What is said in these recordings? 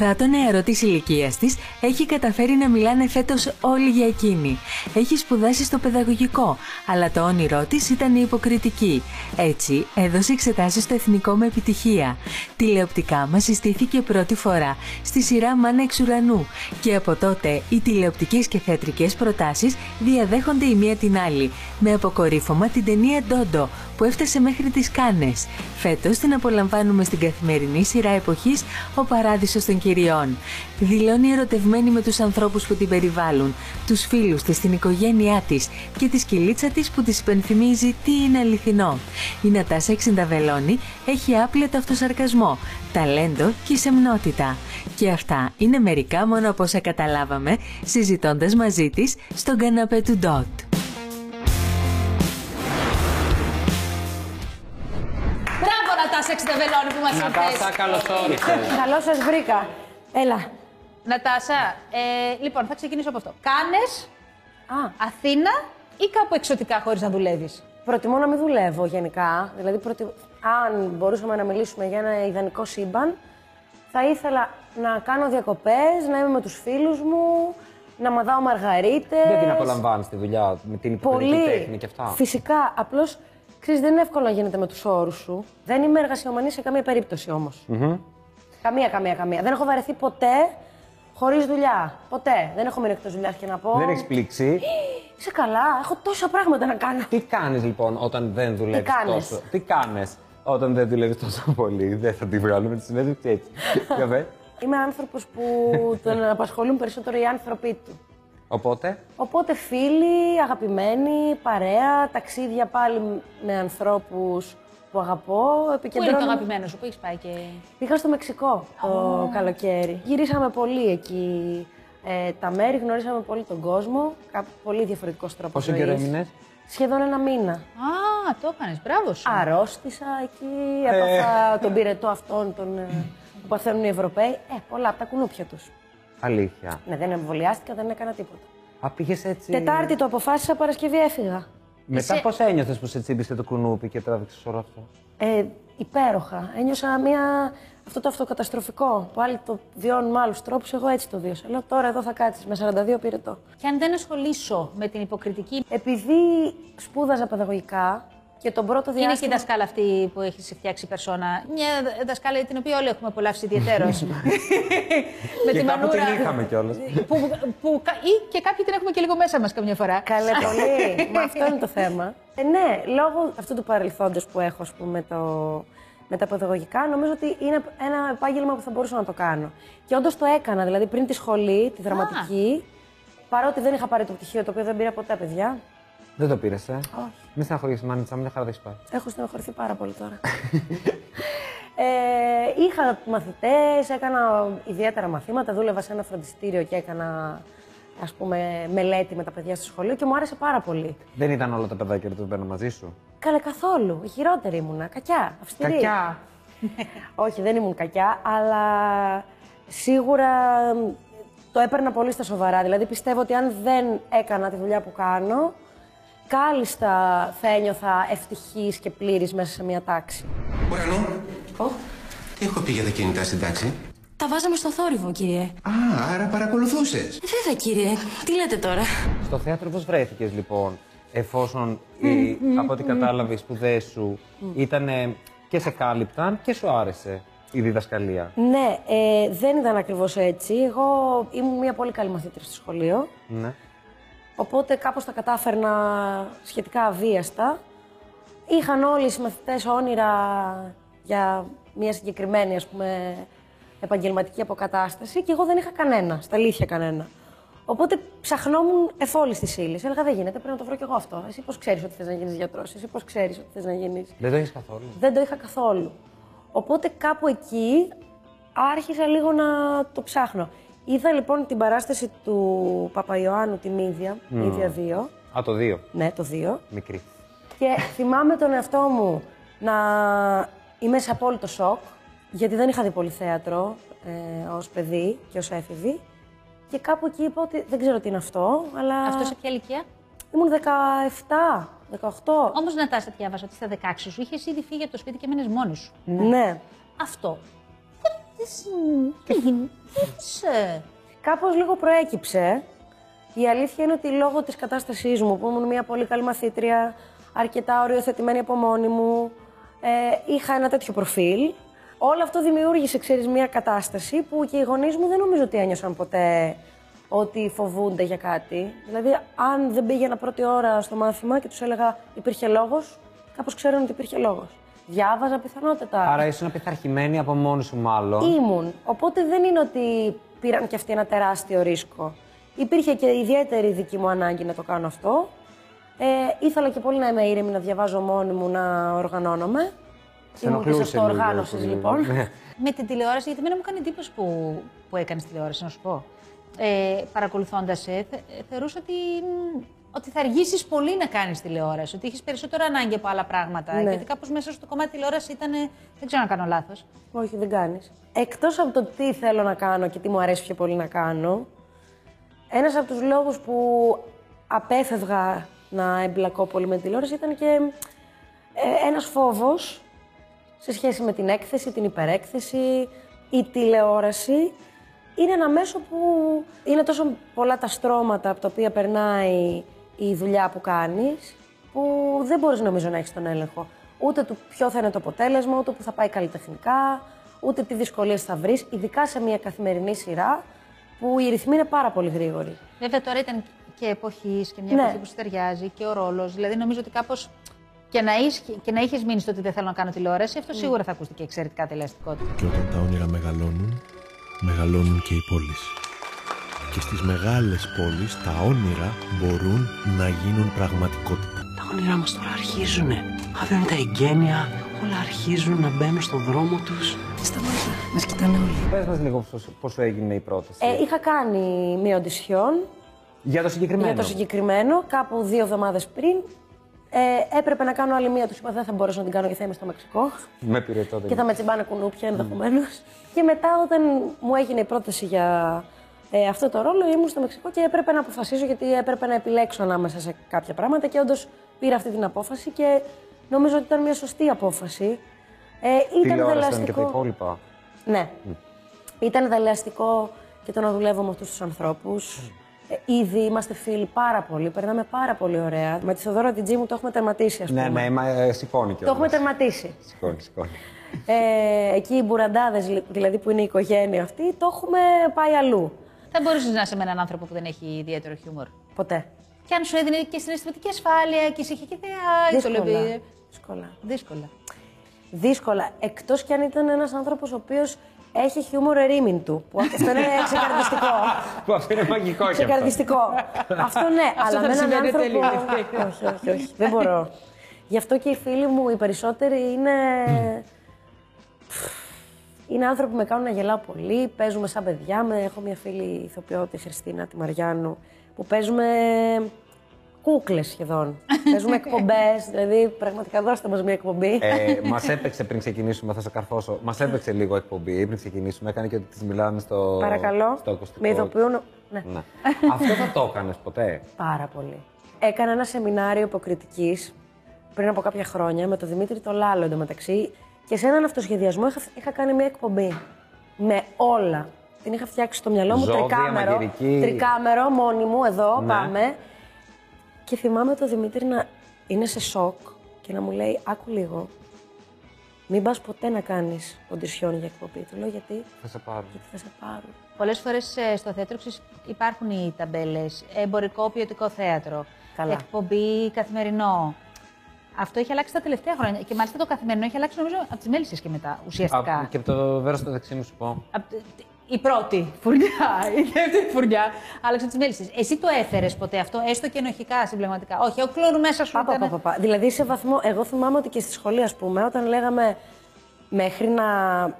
Παρά το νεαρό της ηλικίας της, έχει καταφέρει να μιλάνε φέτος όλοι για εκείνη. Έχει σπουδάσει στο παιδαγωγικό, αλλά το όνειρό της ήταν η υποκριτική. Έτσι, έδωσε εξετάσεις στο εθνικό με επιτυχία. Τηλεοπτικά μας συστήθηκε πρώτη φορά στη σειρά Μάνα εξ ουρανού και από τότε οι τηλεοπτικές και θεατρικές προτάσεις διαδέχονται η μία την άλλη, με αποκορύφωμα την ταινία Ντόντο που έφτασε μέχρι τις Κάνες. Φέτος την απολαμβάνουμε στην καθημερινή σειρά εποχής Ο Παράδεισος των Κυριών. Δηλώνει ερωτευμένη με τους ανθρώπους που την περιβάλλουν, τους φίλους της, την οικογένειά της και τη σκυλίτσα της που της υπενθυμίζει τι είναι αληθινό. Η Νατάσα Εξενταβελώνη έχει άπλετο αυτοσαρκασμό, ταλέντο και σεμνότητα. Και αυτά είναι μερικά μόνο από όσα καταλάβαμε συζητώντας μαζί της στον καναπέ του Ντότ. Μπράβο, Νατάσα Εξενταβελώνη που μας ήρθες. Νατάσα, καλώς όρισες. Καλώς σας βρήκα. Έλα. Νατάσα, ε, λοιπόν, θα ξεκινήσω από αυτό. Κάνες Α, Αθήνα ή κάπου εξωτικά χωρίς να δουλεύεις; προτιμώ να μην δουλεύω γενικά. Δηλαδή, προτι... αν μπορούσαμε να μιλήσουμε για ένα ιδανικό σύμπαν, θα ήθελα να κάνω διακοπές, να είμαι με τους φίλους μου, να μαδάω μαργαρίτες. Δεν την απολαμβάνεις τη δουλειά με την υποκριτική Πολύ. τέχνη και αυτά; Φυσικά. Απλώς ξέρεις, δεν είναι εύκολο να γίνεται με τους όρους σου. Δεν είμαι εργασιομανής σε καμία περίπτωση όμως. Καμία, καμία, καμία. Δεν έχω βαρεθεί ποτέ χωρίς δουλειά. Ποτέ. Δεν έχω μείνει εκτός δουλειάς και να πω. Δεν έχεις πλήξει. Είσαι καλά, έχω τόσα πράγματα να κάνω. Τι κάνεις λοιπόν όταν δεν δουλεύεις κάνεις; τόσο; Τι κάνεις όταν δεν δουλεύεις τόσο πολύ; Δεν θα τη βγάλουμε τη συνέντευξη έτσι. Για πες. Είμαι άνθρωπος που τον απασχολούν περισσότερο οι άνθρωποι του. Οπότε; Οπότε φίλοι, αγαπημένοι, παρέα, ταξίδια πάλι με ανθρώπους που αγαπώ. Πού είναι το Επικεντρώνομαι- αγαπημένο σου, πού έχεις πάει και... Πήγα στο Μεξικό το καλοκαίρι. Γυρίσαμε πολύ εκεί ε, τα μέρη, γνωρίσαμε πολύ τον κόσμο. Κάπου πολύ διαφορετικός τρόπος Πόσο καιρό έμεινες; Σχεδόν ένα μήνα. Α, το έκανες, μπράβο σου. Αρρώστησα εκεί, έπαθα τον πυρετό αυτόν τον, ε, που παθαίνουν οι Ευρωπαίοι. Ε, πολλά από τα κουνούπια τους. Αλήθεια. Ναι, δεν εμβολιάστηκα, δεν έκανα τίποτα. Α, πήγες έτσι. Τετάρτη το αποφάσισα, Παρασκευή έφυγα. Μετά Είσαι- πώς ένιωθες που σε τσίπησε το κουνούπι και τράβηξες όλο αυτό; Ε, υπέροχα. Ένιωσα μια... αυτό το αυτοκαταστροφικό που άλλοι το βιώνουν με άλλους τρόπους. Εγώ έτσι το βίωσα. Λέω τώρα εδώ θα κάτσεις με 42 πυρετό. Και αν δεν ασχολήσω με την υποκριτική, Επειδή σπούδαζα παιδαγωγικά και τον πρώτο είναι και η διάστημα. δασκάλα αυτή που έχει φτιάξει περσόνα. Μια δασκάλα την οποία όλοι έχουμε απολαύσει ιδιαίτερω. με Και τη κάπου μανούρα. την είχαμε κιόλας. που, που, κα- ή και κάποιοι την έχουμε και λίγο μέσα μας καμιά φορά. Καλέ πολύ. Μα αυτό είναι το θέμα. Ε, ναι, λόγω αυτού του παρελθόντος που έχω ας πούμε, με, το, με τα παιδαγωγικά, νομίζω ότι είναι ένα επάγγελμα που θα μπορούσα να το κάνω. Και όντως το έκανα, δηλαδή πριν τη σχολή, τη δραματική, παρότι δεν είχα πάρει το πτυχίο, το οποίο δεν πήρα ποτέ, παιδιά. Δεν το πήρες, ε; Όχι. Μην στεναχωρήσει, μάνιτσα, μια χαρά δεν έχεις πάει. Έχω στενοχωρηθεί πάρα πολύ τώρα. ε, είχα μαθητές, έκανα ιδιαίτερα μαθήματα, δούλευα σε ένα φροντιστήριο και έκανα ας πούμε, μελέτη με τα παιδιά στο σχολείο και μου άρεσε πάρα πολύ. Δεν ήταν όλα τα παιδάκια που παίρνω μαζί σου; Καλέ καθόλου. Η χειρότερη ήμουνα. Κακιά. Αυστηρή. Κακιά. Όχι, δεν ήμουν κακιά, αλλά σίγουρα μ, το έπαιρνα πολύ στα σοβαρά. Δηλαδή πιστεύω ότι αν δεν έκανα τη δουλειά που κάνω, κάλλιστα θα ένιωθα ευτυχής και πλήρης μέσα σε μια τάξη. Ουρανό, τι έχω πει για τα κινητά στην τάξη; Τα βάζαμε στο θόρυβο, κύριε. Α, άρα παρακολουθούσες. Βέβαια, κύριε. Τι λέτε τώρα; Στο θέατρο πώς βρέθηκες λοιπόν, εφόσον οι, από ό,τι κατάλαβες οι σπουδές σου ήταν και σε κάλυπταν και σου άρεσε η διδασκαλία; Ναι, ε, δεν ήταν ακριβώς έτσι. Εγώ ήμουν μια πολύ καλή μαθήτρια στο σχολείο. Ναι. Οπότε κάπως τα κατάφερνα σχετικά αβίαστα. Είχαν όλοι οι συμμαθητές όνειρα για μια συγκεκριμένη ας πούμε, επαγγελματική αποκατάσταση και εγώ δεν είχα κανένα, στα αλήθεια κανένα. Οπότε ψαχνόμουν εφόλη τη ύλη. Έλεγα δεν γίνεται, πρέπει να το βρω κι εγώ αυτό. Εσύ πώς ξέρεις ότι θες να γίνεις γιατρός, εσύ πώς ξέρεις ότι θες να γίνεις; Δεν το έχεις καθόλου. Δεν το είχα καθόλου. Οπότε κάπου εκεί άρχισα λίγο να το ψάχνω. Είδα λοιπόν την παράσταση του Παπαϊωάννου, τη Μύδια, Μύδια 2. Α, το δύο. Ναι, το 2. Μικρή. Και θυμάμαι τον εαυτό μου να είμαι σε απόλυτο σοκ, γιατί δεν είχα δει πολύ θέατρο ε, ως παιδί και ως έφηβη. Και κάπου εκεί είπα ότι δεν ξέρω τι είναι αυτό, αλλά Αυτό σε ποια ηλικία; ήμουν 17, 18. Όμως, Νατάσα, διάβασα ότι στα 16 σου είχες ήδη φύγει από το σπίτι και μένει μόνη σου. Ναι. Αυτό. Δεν, Τι σ- Τι έγινε, τι σε. Κάπως λίγο προέκυψε. Η αλήθεια είναι ότι λόγω της κατάστασής μου, που ήμουν μια πολύ καλή μαθήτρια, αρκετά οριοθετημένη από μόνη μου, ε, είχα ένα τέτοιο προφίλ. Όλο αυτό δημιούργησε, ξέρεις, μια κατάσταση που και οι γονείς μου δεν νομίζω ότι ένιωσαν ποτέ ότι φοβούνται για κάτι. Δηλαδή, αν δεν πήγαινα πρώτη ώρα στο μάθημα και τους έλεγα υπήρχε λόγος, κάπως ξέρουν ότι υπήρχε λόγος. Διάβαζα πιθανότατα. Άρα ήσουν απειθαρχημένη από μόνη σου, μάλλον. Ήμουν. Οπότε δεν είναι ότι πήραν και αυτοί ένα τεράστιο ρίσκο. Υπήρχε και ιδιαίτερη δική μου ανάγκη να το κάνω αυτό. Ε, ήθελα και πολύ να είμαι ήρεμη, να διαβάζω μόνη μου, να οργανώνομαι. Σε Ήμουν και ενοχλούσε σε αυτό λίγο, οργάνωση, λίγο. λοιπόν. Ναι. Με την τηλεόραση, γιατί εμένα μου κάνει εντύπωση που, που έκανες τηλεόραση, να σου πω. Ε, Παρακολουθώντας σε, θε, θεωρούσα ότι, μ, ότι θα αργήσεις πολύ να κάνεις τηλεόραση, ότι έχεις περισσότερο ανάγκη από άλλα πράγματα. Ναι. Γιατί κάπως μέσα στο κομμάτι τηλεόραση ήταν. Δεν ξέρω αν κάνω λάθος. Όχι, δεν κάνεις. Εκτός από το τι θέλω να κάνω και τι μου αρέσει πιο πολύ να κάνω, ένας από τους λόγους που απέφευγα να εμπλακώ πολύ με τη τηλεόραση ήταν και ε, ένας φόβος σε σχέση με την έκθεση, την υπερέκθεση. Η τηλεόραση είναι ένα μέσο που είναι τόσο πολλά τα στρώματα από τα οποία περνάει η δουλειά που κάνεις, που δεν μπορείς νομίζω να έχεις τον έλεγχο. Ούτε του ποιο θα είναι το αποτέλεσμα, ούτε που θα πάει καλλιτεχνικά, ούτε τι δυσκολίες θα βρεις, ειδικά σε μια καθημερινή σειρά, που οι ρυθμοί είναι πάρα πολύ γρήγοροι. Βέβαια τώρα ήταν και εποχής και μια Ναι. εποχή που σου ταιριάζει και ο ρόλος. Δηλαδή νομίζω ότι κάπως. Και να, είσαι, και να είχε μείνει στο ότι δεν θέλω να κάνω τηλεόραση, αυτό σίγουρα θα ακούστηκε εξαιρετικά τηλεαστικότητα. Και όταν τα όνειρα μεγαλώνουν, μεγαλώνουν και οι πόλεις. Και στις μεγάλες πόλεις τα όνειρα μπορούν να γίνουν πραγματικότητα. Τα όνειρά μας τώρα αρχίζουνε. Αύριο είναι τα εγγένεια, όλα αρχίζουν να μπαίνουν στον δρόμο τους. Σταμάτα. Μας κοιτάνε όλοι. Πες μας λίγο πώς, πώς σου έγινε η πρόταση. Ε, είχα κάνει μία οντισιόν για το συγκεκριμένο. για το συγκεκριμένο, κάπου δύο εβδομάδες πριν. Ε, έπρεπε να κάνω άλλη μία, τους είπα δεν θα μπορέσω να την κάνω γιατί θα είμαι στο Μεξικό. Με πήρε τότε. και θα με τσιμπάνε κουνούπια ενδεχομένως. Και μετά, όταν μου έγινε η πρόταση για ε, αυτό το ρόλο, ήμουν στο Μεξικό και έπρεπε να αποφασίσω γιατί έπρεπε να επιλέξω ανάμεσα σε κάποια πράγματα. Και όντως πήρα αυτή την απόφαση και νομίζω ότι ήταν μια σωστή απόφαση. Ε, ήταν Τηλεόραση ήταν και τα δελεαστικό. υπόλοιπα. Ναι. Ήταν δελεαστικό και το να δουλεύω με αυτούς τους ανθρώπους. Ε, ήδη είμαστε φίλοι πάρα πολύ, περνάμε πάρα πολύ ωραία. Με τη Θοδόρα την μου το έχουμε τερματίσει, ας πούμε. Ναι, ναι, μα, ε, σηκώνει Το κιόλας. έχουμε τερματίσει. Σηκώνει, σηκώνει. Ε, εκεί οι μπουραντάδες, δηλαδή που είναι η οικογένεια αυτή, το έχουμε πάει αλλού. Θα μπορούσες να είσαι με έναν άνθρωπο που δεν έχει ιδιαίτερο χιούμορ. Ποτέ. Και αν σου έδινε και συναισθηματική ασφάλεια και σε είχε και ιδέα, το Δύσκολα. λέει. Δύσκολα. Δύσκολα. Δύσκολα. Εκτός κι αν ήταν ένας άνθρωπος ο οποίος έχει χιούμορ ερήμην του. Που αυτό είναι ξεκαρδιστικό. Που αυτό είναι μαγικό και αυτό. ξεκαρδιστικό. αυτό ναι, αλλά θα με έναν συμβαίνει άνθρωπο. τέλειο. όχι, όχι, όχι. Δεν μπορώ. Γι' αυτό και οι φίλοι μου, οι περισσότεροι, είναι. Είναι άνθρωποι που με κάνουν να γελάω πολύ. Παίζουμε σαν παιδιά. Με, έχω μια φίλη ηθοποιό, τη Χριστίνα, τη Μαριάννου, που παίζουμε κούκλες σχεδόν. παίζουμε εκπομπές. Δηλαδή, πραγματικά δώστε μας μια εκπομπή. Ε, Μας έπαιξε πριν ξεκινήσουμε, θα σε καρφώσω. Μας έπαιξε λίγο εκπομπή πριν ξεκινήσουμε. Έκανε και ότι της μιλάμε στο, Παρακαλώ. στο ακουστικό. Με ειδοποιούν. Ναι. Ναι. Αυτό θα το έκανες ποτέ; Πάρα πολύ. Έκανα ένα σεμινάριο υποκριτικής πριν από κάποια χρόνια με τον Δημήτρη το Λάλο εντωμεταξύ και σε έναν αυτοσχεδιασμό είχα, είχα κάνει μια εκπομπή με όλα. Την είχα φτιάξει στο μυαλό μου Ζώδια, τρικάμερο. μαγειρική. Τρικάμερο, μόνη μου, εδώ Ναι. πάμε. Και θυμάμαι τον Δημήτρη να είναι σε σοκ και να μου λέει: Άκου λίγο. Μην πας ποτέ να κάνεις οντισιόν για εκπομπή. Του λέω γιατί, Θα σε πάρω. γιατί θα σε πάρουν. Πολλές φορές στο θέατρο ξέρεις, υπάρχουν οι ταμπέλες. Εμπορικό, ποιοτικό θέατρο. Καλά. Εκπομπή, καθημερινό. Αυτό έχει αλλάξει τα τελευταία χρόνια. Και μάλιστα το καθημερινό έχει αλλάξει νομίζω από τις μέλισσε και μετά ουσιαστικά. Α, και από το βέρος στο δεξί μου σου πω. Απ' τε- η πρώτη φουρνιά, η δεύτερη φουρνιά, άλλαξε τις μέλισσε. Εσύ το έφερες ποτέ αυτό, έστω και ενοχικά συμπληρωματικά; Όχι, ο κλόνου μέσα σου Πα, πα, ήταν. πα, πα, πα. Δηλαδή σε βαθμό, εγώ θυμάμαι ότι και στη σχολή, ας πούμε, όταν λέγαμε μέχρι να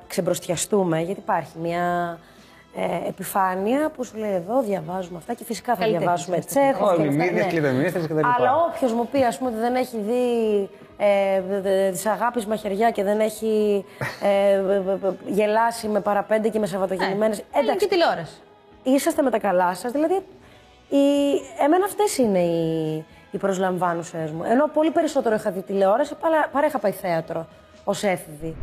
ξεμπροστιαστούμε, γιατί υπάρχει μια ε, επιφάνεια που σου λέει εδώ διαβάζουμε αυτά και φυσικά θα Καλλιτέχνης διαβάσουμε είμαστε. Τσέχοφ και Όλοι, αυτά, μύδες, κλειδεμίστρες και τα λοιπά. Αλλά όποιος μου πει, ας πούμε, ότι δεν έχει δει ε, της αγάπης μαχαιριά και δεν έχει ε, ε, ε, ε, γελάσει με παραπέντε και με Σαββατογεννημένες. Ε, ελληνική τηλεόραση. είσαστε με τα καλά σας. Δηλαδή, οι... εμένα αυτές είναι οι, οι προσλαμβάνουσες μου. Ενώ πολύ περισσότερο είχα δει τηλεόραση παρά, παρά είχα πάει θέατρο ως έφηβη.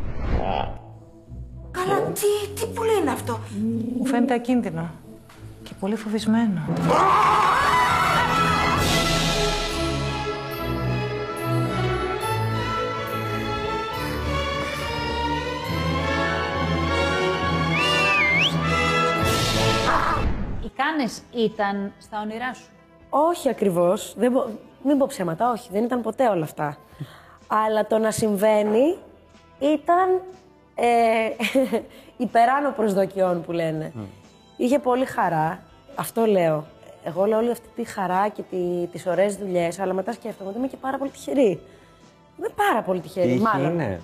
Καλά, Αλλά τι, τι πουλί είναι αυτό; Μου φαίνεται ακίνδυνο. Και πολύ φοβισμένο. Οι κάνες ήταν στα όνειρά σου; Όχι ακριβώς. Δεν μπο- Μην πω ψέματα, όχι. Δεν ήταν ποτέ όλα αυτά. Αλλά το να συμβαίνει ήταν ε, υπεράνω προσδοκιών που λένε. Είχε πολύ χαρά. Αυτό λέω. Εγώ λέω όλη αυτή τη χαρά και τη, τις ωραίες δουλειές, αλλά μετά σκέφτομαι ότι είμαι και πάρα πολύ τυχερή. Είμαι πάρα πολύ τυχερή, Τύχη μάλλον. είναι.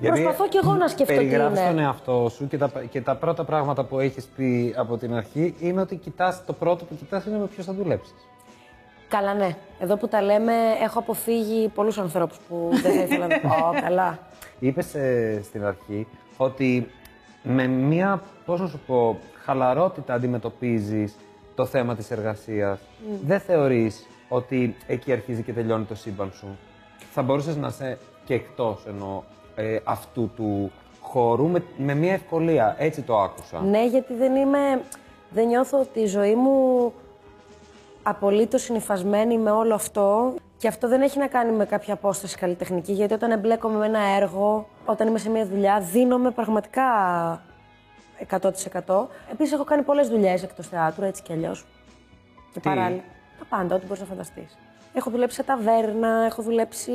Προσπαθώ κι εγώ να σκεφτώ τι περιγράφεις είναι. τον εαυτό σου και τα, και τα πρώτα πράγματα που έχεις πει από την αρχή είναι ότι κοιτάς, το πρώτο που κοιτάς είναι με ποιος θα δουλέψεις. Καλά, ναι. Εδώ που τα λέμε, έχω αποφύγει πολλούς ανθρώπους που δεν θα ήθελα να πω. καλά. Είπες ε, στην αρχή ότι με μία, πώς να σου πω, χαλαρότητα αντιμετωπίζεις το θέμα της εργασίας. Δεν θεωρείς ότι εκεί αρχίζει και τελειώνει το σύμπαν σου; Θα μπορούσες να είσαι και εκτός ενώ ε, αυτού του χώρου; Με, με μία ευκολία. Έτσι το άκουσα. Ναι, γιατί δεν είμαι. Δεν νιώθω ότι η ζωή μου απολύτως συνυφασμένη με όλο αυτό. Και αυτό δεν έχει να κάνει με κάποια απόσταση καλλιτεχνική, γιατί όταν εμπλέκομαι με ένα έργο, όταν είμαι σε μια δουλειά, δίνομαι πραγματικά 100%. Επίσης, έχω κάνει πολλές δουλειές εκτός θεάτρου, έτσι κι αλλιώς. Και Τι; παράλληλα. Τα πάντα, ό,τι μπορείς να φανταστείς. Έχω δουλέψει σε ταβέρνα, έχω δουλέψει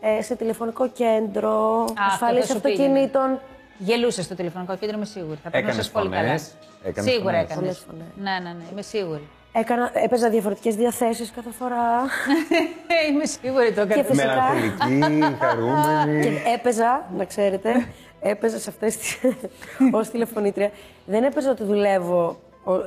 ε, σε τηλεφωνικό κέντρο, ασφάλεια αυτό θα σου πήγαινε. αυτοκινήτων. Γελούσες στο τηλεφωνικό κέντρο, είμαι σίγουρη. Θα Έκανες περνούσες πολύ καλά. φωνές, έκανες Σίγουρα φωνές. έκανες. Πολλές φωνές. Ναι, ναι, ναι, είμαι σίγουρη. Έκανα, έπαιζα διαφορετικές διαθέσεις κάθε φορά. είμαι σίγουρη το Και έκανε. φυσικά- Μελαγχολική, χαρούμενη. και έπαιζα, να ξέρετε, έπαιζα σε αυτές τι. ως τηλεφωνήτρια. Δεν έπαιζα ότι δουλεύω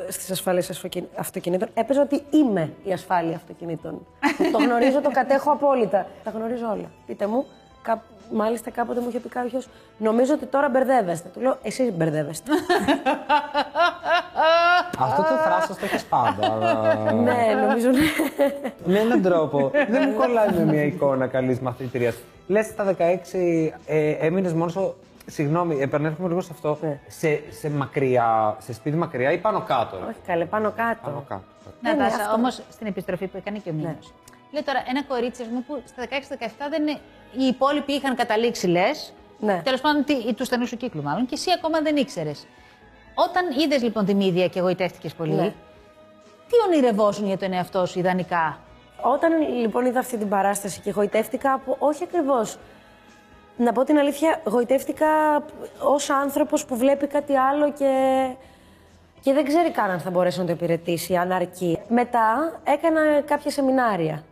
στις ασφάλειες αυτοκινήτων. Έπαιζα ότι είμαι η ασφάλεια αυτοκινήτων. το γνωρίζω, το κατέχω απόλυτα. Τα γνωρίζω όλα. Πείτε μου, κά- μάλιστα κάποτε μου είχε πει κάποιος, Νομίζω ότι τώρα μπερδεύεστε. Του λέω, Εσείς μπερδεύεστε. Αυτό το θράσος το έχεις πάντα. αλλά- ναι, νομίζω. ναι. Με έναν τρόπο. δεν μου κολλάει με μια εικόνα καλής μαθήτρια. Λες στα 16 ε, έμεινες μόνος σου. Συγγνώμη, επανέρχομαι λίγο σε αυτό. Ναι. Σε, σε μακριά, σε σπίτι μακριά ή πάνω κάτω; ρε; Όχι καλέ, πάνω κάτω. Πάνω κάτω. Ναι, ναι, Νατάσα, αυτό. όμω στην επιστροφή που έκανε και ο Μήνος. Λέει τώρα ένα κορίτσι ας πούμε, που στα 16-17 δεν είναι. Οι υπόλοιποι είχαν καταλήξει, λες. Ναι. Τέλος πάντων, τι- του στενού σου κύκλου, μάλλον. Και εσύ ακόμα δεν ήξερες. Όταν είδες λοιπόν τη μύδια και εγωιτεύτηκε πολύ, Ναι. τι ονειρευόσουν για τον εαυτό σου ιδανικά; Όταν λοιπόν είδα αυτή την παράσταση και γοητεύτηκα από. Όχι ακριβώς. Να πω την αλήθεια, γοητεύτηκα ως άνθρωπος που βλέπει κάτι άλλο και. και δεν ξέρει καν αν θα μπορέσει να το υπηρετήσει, αν αρκεί. Μετά έκανα κάποια σεμινάρια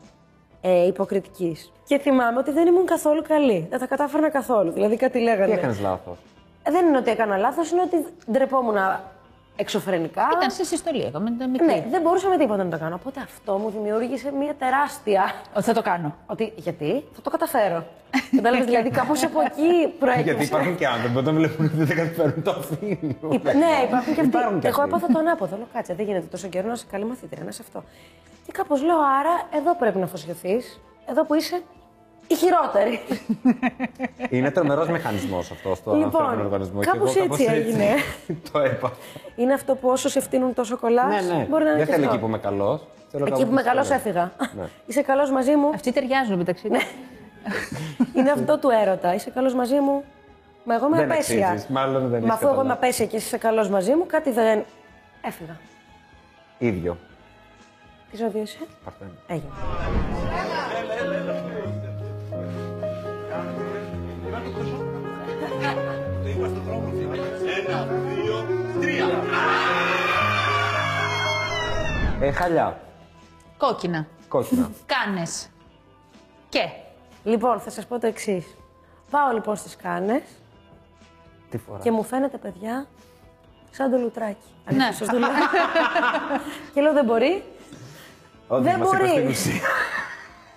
ε, υποκριτικής. Και θυμάμαι ότι δεν ήμουν καθόλου καλή. Δεν τα κατάφερνα καθόλου. Δηλαδή κάτι λέγανε. Τι έκανες λάθος; Ε, Δεν είναι ότι έκανα λάθος, είναι ότι ντρεπόμουν εξωφρενικά. Ήταν σε συστολή, ακόμα ήταν μικρή. Ναι, δεν μπορούσα με τίποτα να το κάνω. Οπότε αυτό μου δημιούργησε μια τεράστια. Ότι θα το κάνω. Ότι γιατί; Θα το καταφέρω. Κατάλαβες, δηλαδή κάπως από εκεί προέκυψε. Γιατί υπάρχουν και άνθρωποι που όταν βλέπουν ότι δεν τα καταφέρουν το αφήνουν. Υπά- ναι, υπάρχουν και αυτοί. Υπάρχουν και Εγώ αυτοί. έπαθα το ανάποδο. Λέω κάτσε, δεν γίνεται τόσο καιρό να είσαι καλή μαθήτρια, να είσαι αυτό. Και κάπως λέω, άρα εδώ πρέπει να αφοσιωθεί. Εδώ που είσαι η χειρότερη. Είναι τρομερός μηχανισμός αυτός στο Λοιπόν, ανθρώπινο οργανισμό. Και κάπως εγώ έτσι έγινε. το έπαθα. είναι αυτό που όσο σε φτύνουν τόσο κολλάς. Ναι, ναι. Μπορεί να είναι Δεν και θέλω αυτό. εκεί που είμαι καλός. Εκεί που μεγάλο έφυγα. Ναι. Είσαι καλός μαζί μου. Αυτοί ταιριάζουν μεταξύ τους. Είναι αυτό του έρωτα. Είσαι καλός μαζί μου. Μα εγώ είμαι Δεν απέσια. αξίζεις. Μάλλον δεν Μα έχεις αφού εγώ είμαι καταλάβει. απέσια και είσαι καλός μαζί μου, κάτι δεν. Έφυγα. ίδιο. Τι ζώδιο είσαι; Παρθένο. Έγινε. Ε, χαλιά. Κόκκινα. Κόκκινα. Κάνες. Και. Λοιπόν, θα σας πω το εξής. Πάω λοιπόν στις κάνες Τι φοράς; και μου φαίνεται, παιδιά, σαν το λουτράκι. Ναι. Αν σας το λέω. και λέω δεν μπορεί. Όντως, δεν μας είπες μπορεί. την ουσία.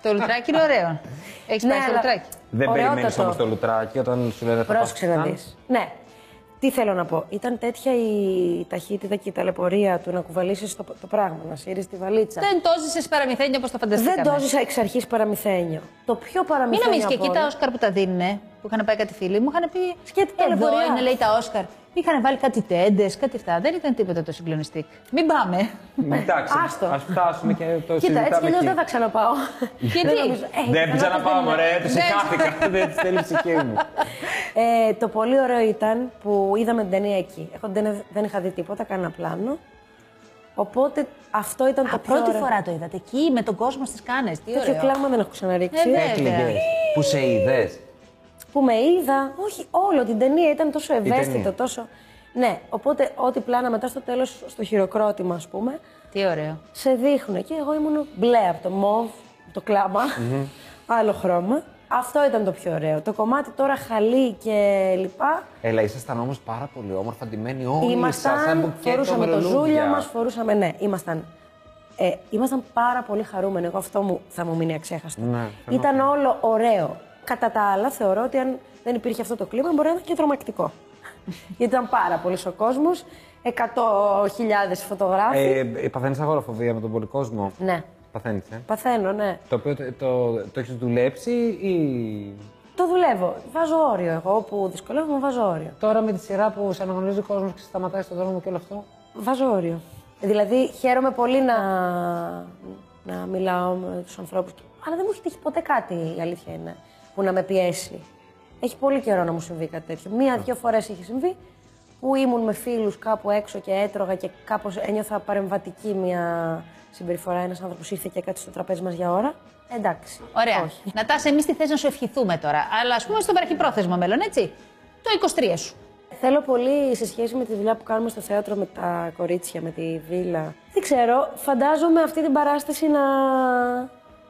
Το λουτράκι είναι ωραίο. Έχεις Ναι, πάει στο αλλά- λουτράκι. Δεν Ωραιότατο. περιμένεις όμως το λουτράκι όταν σου λένε θα Πρόσεξε πας να σαν. δεις. Ναι. Τι θέλω να πω. Ήταν τέτοια η ταχύτητα και η ταλαιπωρία του να κουβαλήσεις το, το πράγμα, να σύρεις τη βαλίτσα. Δεν το ζησε παραμυθένιο όπως το φανταστήκαμε. Δεν το ζήσα εξ αρχής παραμυθένιο. Το πιο Μην παραμυθένιο. νομίζει και απ' εκεί τα όλα- Όσκαρ που τα δίνουν. που είχαν πάει κάτι φίλοι μου, είχαν πει. Σκέτε Εδώ ταλαιπωρία. είναι, λέει τα Όσκαρ. Είχαν βάλει κάτι τέντες, κάτι αυτά. Δεν ήταν τίποτα το συγκλονιστικό. Μην πάμε. Εντάξει, Άστο. ας φτάσουμε και το Κοίτα, συζητάμε έτσι κι αλλιώς εκεί. δεν θα ξαναπάω. Γιατί; Δεν νομίζω. Ε, Δεν καλά, ξαναπάω, δεν- μωρέ, του σηκάθηκα. Δεν τη θέλει η ψυχή μου. Ε, το πολύ ωραίο ήταν που είδαμε την ταινία εκεί. Εγώ δεν, δεν είχα δει τίποτα, κανένα πλάνο. Οπότε αυτό ήταν το Α, πιο πρώτη ωραίο. φορά το είδατε εκεί με τον κόσμο στις κάνες. Τι Τέτοιο ωραίο. κλάμα δεν έχω ξαναρίξει. Ε, βέβαια. Έκλαιγες. Που σε είδες; Που με είδα. Όχι, όλο την ταινία ήταν τόσο ευαίσθητο, ταινία. τόσο. Ναι, οπότε ό,τι πλάνα μετά στο τέλος, στο χειροκρότημα, ας πούμε, Τι ωραίο. σε δείχνουν. Και εγώ ήμουν μπλε από το μοβ, το κλαμα άλλο χρώμα. Αυτό ήταν το πιο ωραίο. Το κομμάτι τώρα χαλί και λοιπά. Έλα, ήσασταν όμως πάρα πολύ όμορφα ντυμένοι όλοι σας, σαν Ήμασταν, μπουκέτο φορούσαμε το μερολούδια. ζούλια μας, φορούσαμε, ναι, ήμασταν. Ε, ήμασταν πάρα πολύ χαρούμενοι. Εγώ αυτό μου, θα μου μείνει αξέχαστο. Ναι, Ήταν όλο ωραίο. Κατά τα άλλα, θεωρώ ότι αν δεν υπήρχε αυτό το κλίμα, μπορεί να ήταν και τρομακτικό. Γιατί ήταν πάρα πολύ ο κόσμος, 100.000 φωτογράφοι. Ε, Παθαίνεις αγοροφοβία με τον πολύ κόσμο; Ναι, Παθαίνεις, ε; παθαίνω, ναι. Το οποίο το, το, το έχεις δουλέψει ή. Το δουλεύω. Βάζω όριο. Εγώ που δυσκολεύομαι, βάζω όριο. Τώρα με τη σειρά που σε αναγνωρίζει ο κόσμος και σε σταματάει στον δρόμο και όλο αυτό; Βάζω όριο. Δηλαδή, χαίρομαι πολύ να, να μιλάω με τους ανθρώπους. Αλλά δεν μου έχει τύχει ποτέ κάτι, η αλήθεια είναι, που να με πιέσει. Έχει πολύ καιρό να μου συμβεί κάτι τέτοιο. Μία-δύο φορές έχει συμβεί που ήμουν με φίλους κάπου έξω και έτρωγα και κάπως ένιωθα παρεμβατική μια συμπεριφορά. Ένας άνθρωπος ήρθε και κάτσε στο τραπέζι μας για ώρα. Εντάξει. Ωραία. Όχι. Νατάσα, εμείς τι θες να σου ευχηθούμε τώρα; Αλλά ας πούμε στο βραχυπρόθεσμο μέλλον, έτσι. Το 23 σου. Θέλω πολύ σε σχέση με τη δουλειά που κάνουμε στο θέατρο με τα κορίτσια, με τη βίλα. Δεν ξέρω, φαντάζομαι αυτή την παράσταση να.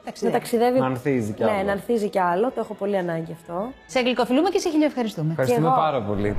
Ταξιδεύει. Να ταξιδεύει. Να ανθίζει κι Ναι, άλλο. να ανθίζει κι άλλο. Το έχω πολύ ανάγκη αυτό. Σε γλυκοφιλούμε και σε χιλιοευχαριστούμε. Ευχαριστούμε εγώ. πάρα πολύ.